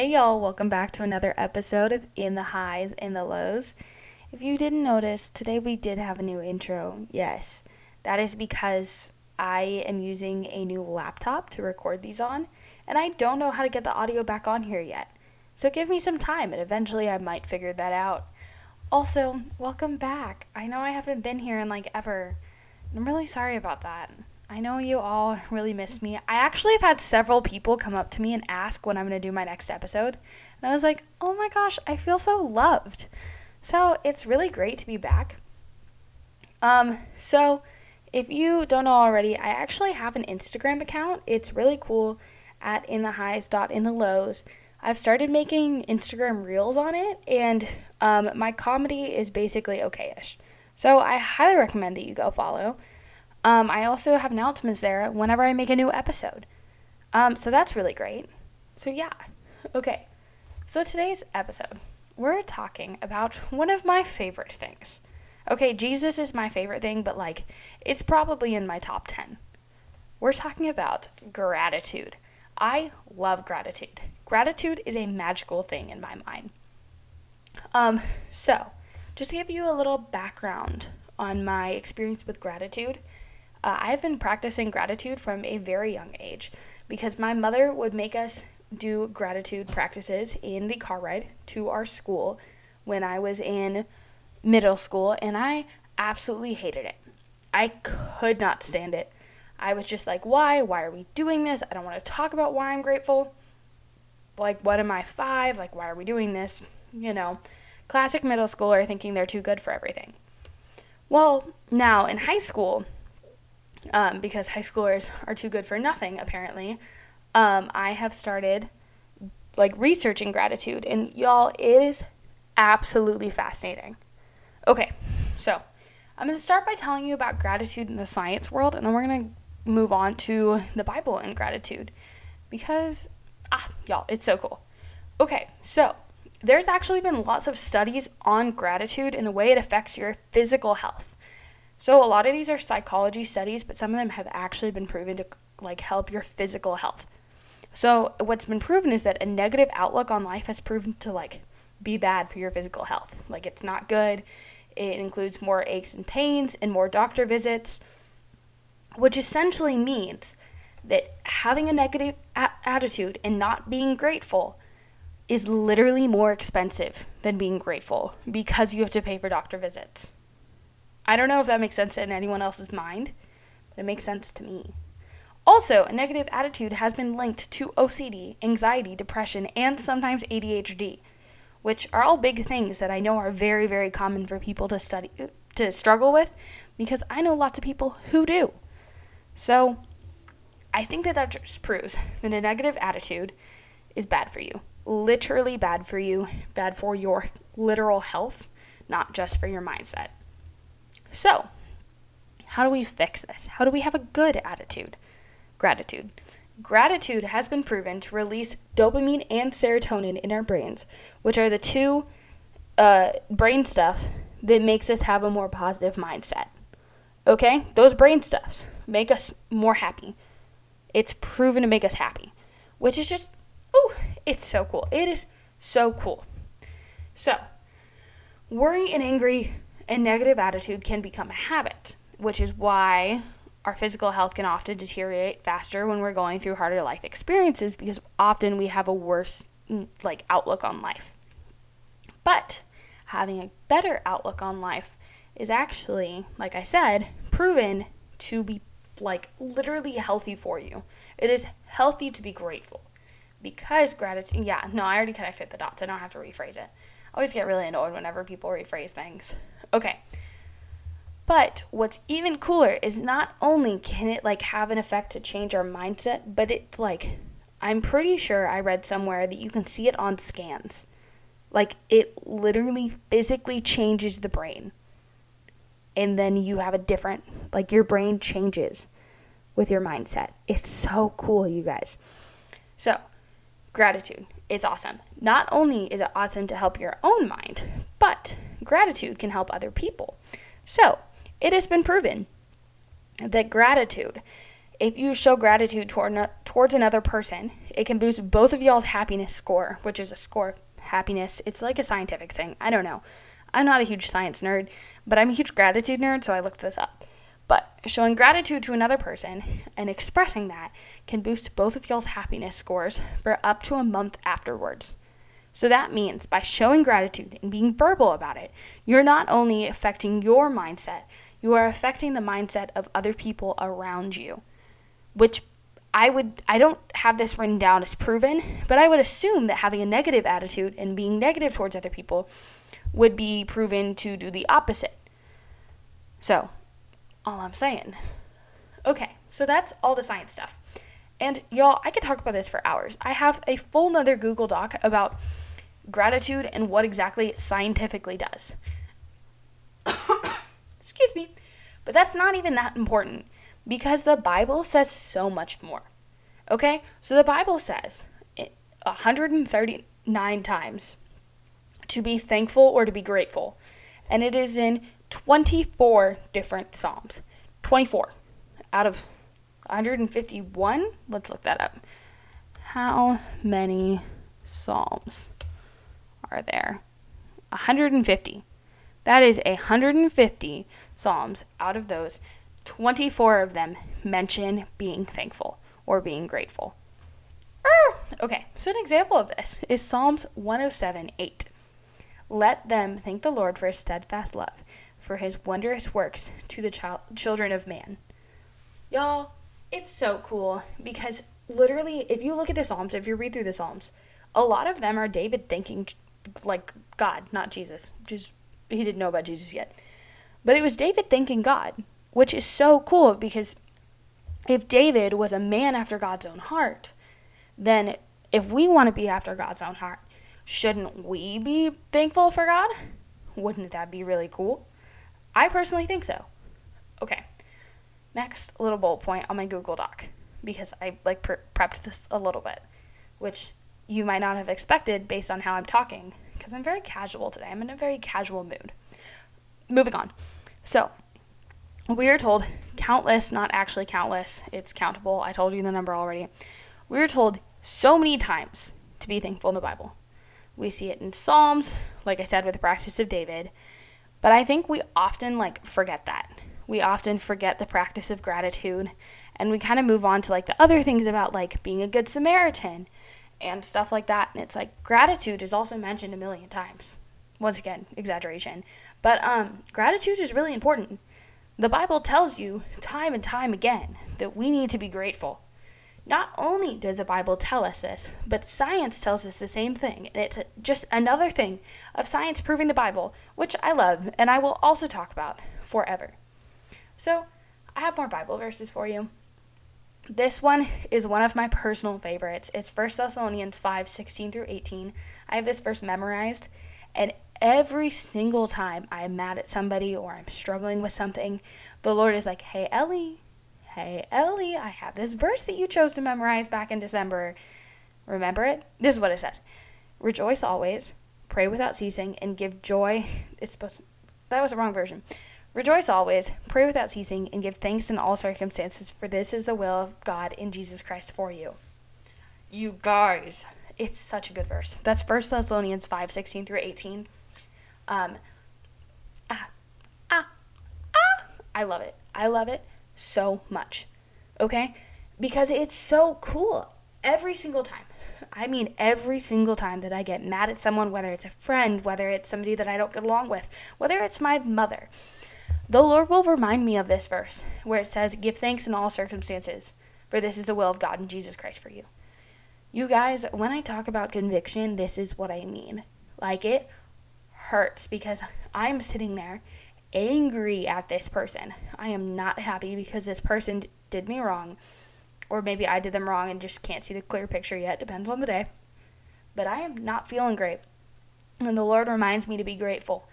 Hey y'all, welcome back to another episode of In the Highs and the Lows. If you didn't notice, today we did have a new intro. Yes, that is because I am using a new laptop to record these on, and I don't know how to get the audio back on here yet. So give me some time, and eventually I might figure that out. Also, welcome back. I know I haven't been here in like ever. I'm really sorry about that. I know you all really missed me. I actually have had several people come up to me and ask when I'm going to do my next episode. And I was like, oh my gosh, I feel so loved. So it's really great to be back. Um, so if you don't know already, I actually have an Instagram account. It's really cool at in the highs dot in the lows. I've started making Instagram reels on it, and um, my comedy is basically okayish. So I highly recommend that you go follow. Um, I also have announcements there whenever I make a new episode. Um, so that's really great. So, yeah. Okay. So, today's episode, we're talking about one of my favorite things. Okay, Jesus is my favorite thing, but like, it's probably in my top 10. We're talking about gratitude. I love gratitude. Gratitude is a magical thing in my mind. Um, so, just to give you a little background on my experience with gratitude, uh, I've been practicing gratitude from a very young age because my mother would make us do gratitude practices in the car ride to our school when I was in middle school, and I absolutely hated it. I could not stand it. I was just like, why? Why are we doing this? I don't want to talk about why I'm grateful. Like, what am I five? Like, why are we doing this? You know, classic middle schooler thinking they're too good for everything. Well, now in high school, um, because high schoolers are too good for nothing, apparently, um, I have started like researching gratitude. And y'all, it is absolutely fascinating. Okay, so I'm going to start by telling you about gratitude in the science world, and then we're going to move on to the Bible and gratitude because, ah, y'all, it's so cool. Okay, so there's actually been lots of studies on gratitude and the way it affects your physical health. So a lot of these are psychology studies, but some of them have actually been proven to like help your physical health. So what's been proven is that a negative outlook on life has proven to like be bad for your physical health. Like it's not good. It includes more aches and pains and more doctor visits, which essentially means that having a negative a- attitude and not being grateful is literally more expensive than being grateful because you have to pay for doctor visits. I don't know if that makes sense in anyone else's mind, but it makes sense to me. Also, a negative attitude has been linked to OCD, anxiety, depression, and sometimes ADHD, which are all big things that I know are very, very common for people to study to struggle with because I know lots of people who do. So, I think that that just proves that a negative attitude is bad for you. Literally bad for you, bad for your literal health, not just for your mindset. So, how do we fix this? How do we have a good attitude? Gratitude. Gratitude has been proven to release dopamine and serotonin in our brains, which are the two uh, brain stuff that makes us have a more positive mindset. Okay? Those brain stuffs make us more happy. It's proven to make us happy, which is just, ooh, it's so cool. It is so cool. So, worry and angry and negative attitude can become a habit, which is why our physical health can often deteriorate faster when we're going through harder life experiences because often we have a worse mm, like outlook on life. But having a better outlook on life is actually, like I said, proven to be like literally healthy for you. It is healthy to be grateful because gratitude, yeah, no, I already connected the dots. I don't have to rephrase it. I always get really annoyed whenever people rephrase things. Okay. But what's even cooler is not only can it like have an effect to change our mindset, but it's like I'm pretty sure I read somewhere that you can see it on scans. Like it literally physically changes the brain. And then you have a different like your brain changes with your mindset. It's so cool, you guys. So, gratitude. It's awesome. Not only is it awesome to help your own mind, but gratitude can help other people. So, it has been proven that gratitude if you show gratitude toward, towards another person, it can boost both of y'all's happiness score, which is a score happiness. It's like a scientific thing. I don't know. I'm not a huge science nerd, but I'm a huge gratitude nerd, so I looked this up. But showing gratitude to another person and expressing that can boost both of y'all's happiness scores for up to a month afterwards. So that means by showing gratitude and being verbal about it, you're not only affecting your mindset, you are affecting the mindset of other people around you, which I would I don't have this written down as proven, but I would assume that having a negative attitude and being negative towards other people would be proven to do the opposite. So, all I'm saying. Okay, so that's all the science stuff. And y'all, I could talk about this for hours. I have a full nother Google Doc about gratitude and what exactly it scientifically does. Excuse me. But that's not even that important because the Bible says so much more. Okay? So the Bible says 139 times to be thankful or to be grateful. And it is in 24 different Psalms. 24 out of 151. Let's look that up. How many Psalms are there? 150. That is 150 Psalms out of those. 24 of them mention being thankful or being grateful. Ah, okay, so an example of this is Psalms 107 8. Let them thank the Lord for his steadfast love, for his wondrous works to the child, children of man. Y'all, it's so cool because literally, if you look at the Psalms, if you read through the Psalms, a lot of them are David thanking, like, God, not Jesus. Just, he didn't know about Jesus yet. But it was David thanking God, which is so cool because if David was a man after God's own heart, then if we want to be after God's own heart, shouldn't we be thankful for God? Wouldn't that be really cool? I personally think so. Okay. Next little bullet point on my Google Doc because I like pre- prepped this a little bit, which you might not have expected based on how I'm talking because I'm very casual today. I'm in a very casual mood. Moving on. So, we are told countless, not actually countless, it's countable. I told you the number already. We are told so many times to be thankful in the Bible. We see it in Psalms, like I said, with the practice of David. But I think we often like forget that. We often forget the practice of gratitude and we kind of move on to like the other things about like being a good Samaritan and stuff like that. And it's like gratitude is also mentioned a million times. Once again, exaggeration. But um, gratitude is really important. The Bible tells you time and time again that we need to be grateful. Not only does the Bible tell us this, but science tells us the same thing. And it's just another thing of science proving the Bible, which I love and I will also talk about forever. So, I have more Bible verses for you. This one is one of my personal favorites. It's 1 Thessalonians 5 16 through 18. I have this verse memorized, and every single time I'm mad at somebody or I'm struggling with something, the Lord is like, Hey, Ellie, Hey, Ellie, I have this verse that you chose to memorize back in December. Remember it? This is what it says Rejoice always, pray without ceasing, and give joy. It's supposed to, that was the wrong version. Rejoice always, pray without ceasing, and give thanks in all circumstances, for this is the will of God in Jesus Christ for you. You guys, it's such a good verse. That's 1 Thessalonians 5 16 through 18. Um, ah, ah, ah. I love it. I love it so much. Okay? Because it's so cool every single time. I mean, every single time that I get mad at someone, whether it's a friend, whether it's somebody that I don't get along with, whether it's my mother, the Lord will remind me of this verse where it says, Give thanks in all circumstances, for this is the will of God in Jesus Christ for you. You guys, when I talk about conviction, this is what I mean. Like, it hurts because I'm sitting there angry at this person. I am not happy because this person did me wrong. Or maybe I did them wrong and just can't see the clear picture yet. Depends on the day. But I am not feeling great. And the Lord reminds me to be grateful.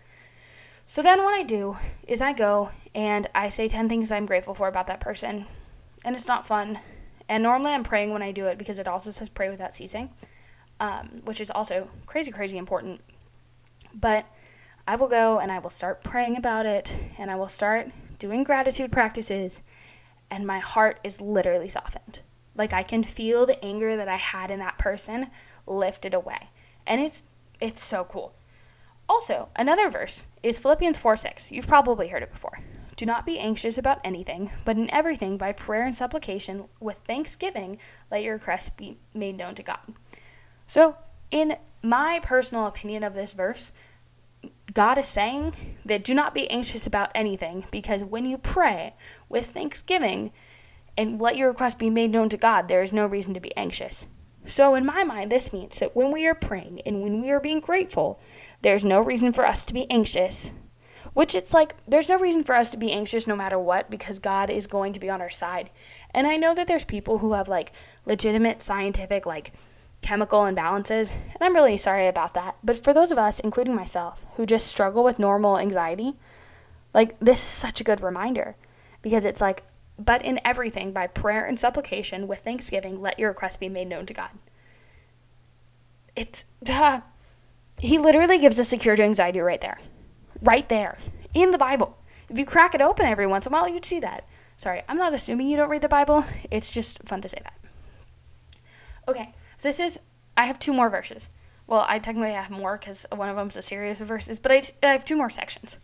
So then what I do is I go and I say 10 things I'm grateful for about that person. And it's not fun. And normally I'm praying when I do it because it also says pray without ceasing, um, which is also crazy, crazy important. But I will go and I will start praying about it and I will start doing gratitude practices. and my heart is literally softened. Like I can feel the anger that I had in that person lifted away. And it's it's so cool. Also, another verse is Philippians 4 6. You've probably heard it before. Do not be anxious about anything, but in everything, by prayer and supplication, with thanksgiving, let your requests be made known to God. So, in my personal opinion of this verse, God is saying that do not be anxious about anything because when you pray with thanksgiving and let your request be made known to God, there is no reason to be anxious. So, in my mind, this means that when we are praying and when we are being grateful, there's no reason for us to be anxious. Which it's like, there's no reason for us to be anxious no matter what because God is going to be on our side. And I know that there's people who have like legitimate scientific, like chemical imbalances, and I'm really sorry about that. But for those of us, including myself, who just struggle with normal anxiety, like this is such a good reminder because it's like, but in everything, by prayer and supplication, with thanksgiving, let your request be made known to God. It's, duh. He literally gives us a cure to anxiety right there. Right there. In the Bible. If you crack it open every once in a while, you'd see that. Sorry, I'm not assuming you don't read the Bible. It's just fun to say that. Okay, so this is, I have two more verses. Well, I technically have more because one of them is a series of verses, but I, I have two more sections.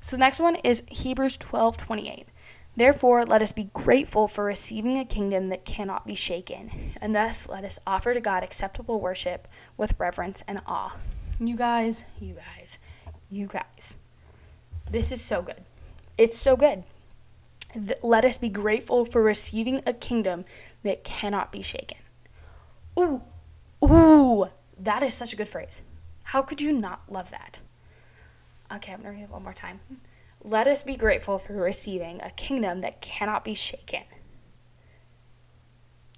So the next one is Hebrews 12 28. Therefore, let us be grateful for receiving a kingdom that cannot be shaken, and thus let us offer to God acceptable worship with reverence and awe. You guys, you guys, you guys. This is so good. It's so good. Let us be grateful for receiving a kingdom that cannot be shaken. Ooh, ooh, that is such a good phrase. How could you not love that? Okay, I'm to read it one more time. Let us be grateful for receiving a kingdom that cannot be shaken.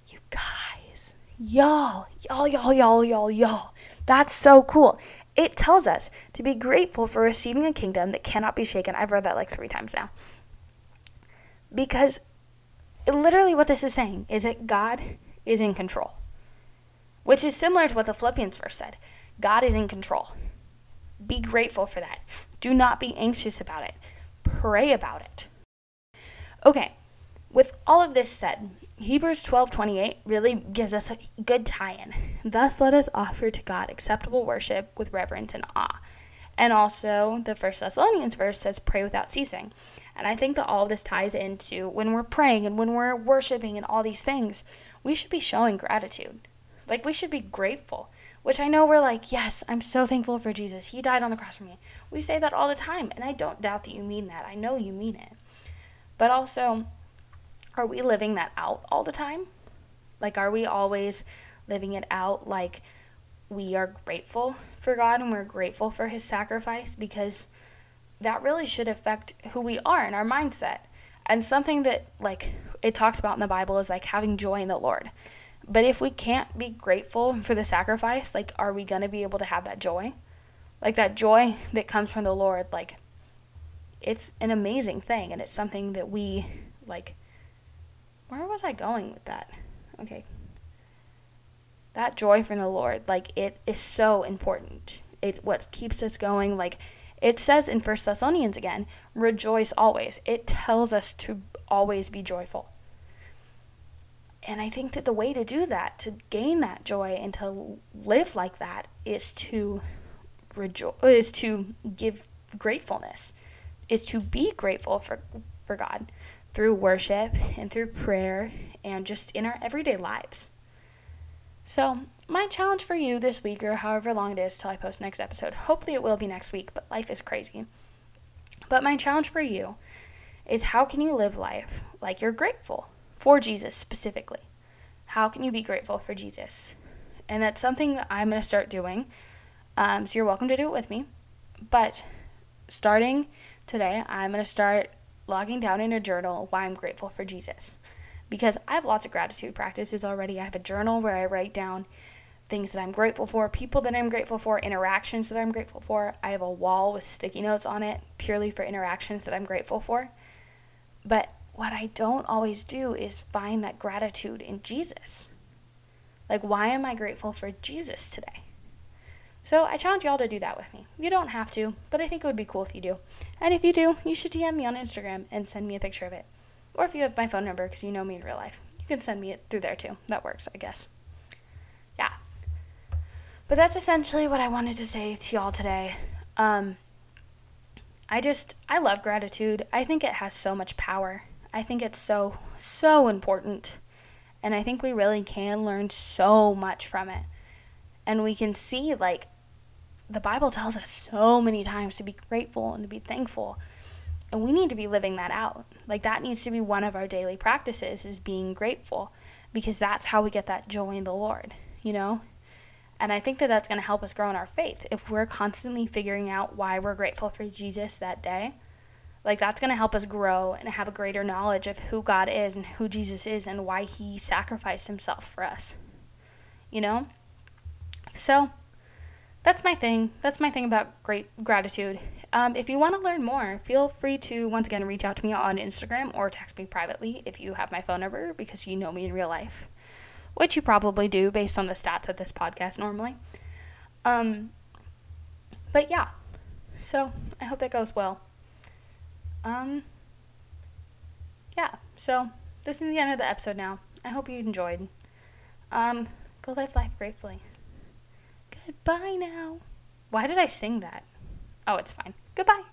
You guys, y'all, y'all, y'all, y'all, y'all, y'all. That's so cool. It tells us to be grateful for receiving a kingdom that cannot be shaken. I've read that like three times now. Because literally what this is saying is that God is in control, which is similar to what the Philippians verse said God is in control. Be grateful for that. Do not be anxious about it pray about it. Okay, with all of this said, Hebrews 12:28 really gives us a good tie-in. Thus let us offer to God acceptable worship with reverence and awe. And also, the First Thessalonians verse says pray without ceasing. And I think that all of this ties into when we're praying and when we're worshiping and all these things, we should be showing gratitude. Like we should be grateful which I know we're like, yes, I'm so thankful for Jesus. He died on the cross for me. We say that all the time, and I don't doubt that you mean that. I know you mean it. But also, are we living that out all the time? Like, are we always living it out like we are grateful for God and we're grateful for His sacrifice? Because that really should affect who we are and our mindset. And something that, like, it talks about in the Bible is like having joy in the Lord. But if we can't be grateful for the sacrifice, like, are we going to be able to have that joy? Like, that joy that comes from the Lord, like, it's an amazing thing. And it's something that we, like, where was I going with that? Okay. That joy from the Lord, like, it is so important. It's what keeps us going. Like, it says in First Thessalonians again, rejoice always. It tells us to always be joyful. And I think that the way to do that, to gain that joy and to live like that, is to rejoice, is to give gratefulness, is to be grateful for for God through worship and through prayer and just in our everyday lives. So, my challenge for you this week, or however long it is till I post next episode, hopefully it will be next week, but life is crazy. But my challenge for you is how can you live life like you're grateful? For Jesus specifically. How can you be grateful for Jesus? And that's something that I'm going to start doing. Um, so you're welcome to do it with me. But starting today, I'm going to start logging down in a journal why I'm grateful for Jesus. Because I have lots of gratitude practices already. I have a journal where I write down things that I'm grateful for, people that I'm grateful for, interactions that I'm grateful for. I have a wall with sticky notes on it purely for interactions that I'm grateful for. But what I don't always do is find that gratitude in Jesus. Like, why am I grateful for Jesus today? So I challenge y'all to do that with me. You don't have to, but I think it would be cool if you do. And if you do, you should DM me on Instagram and send me a picture of it. Or if you have my phone number because you know me in real life, you can send me it through there too. That works, I guess. Yeah. But that's essentially what I wanted to say to y'all today. Um, I just, I love gratitude. I think it has so much power. I think it's so, so important. And I think we really can learn so much from it. And we can see, like, the Bible tells us so many times to be grateful and to be thankful. And we need to be living that out. Like, that needs to be one of our daily practices, is being grateful, because that's how we get that joy in the Lord, you know? And I think that that's going to help us grow in our faith. If we're constantly figuring out why we're grateful for Jesus that day, like that's going to help us grow and have a greater knowledge of who God is and who Jesus is and why he sacrificed himself for us. You know? So, that's my thing. That's my thing about great gratitude. Um, if you want to learn more, feel free to once again reach out to me on Instagram or text me privately if you have my phone number because you know me in real life which you probably do based on the stats of this podcast normally. Um, but yeah, so I hope that goes well. Um, yeah, so this is the end of the episode now. I hope you enjoyed. Um, go live life gratefully. Goodbye now. Why did I sing that? Oh, it's fine. Goodbye.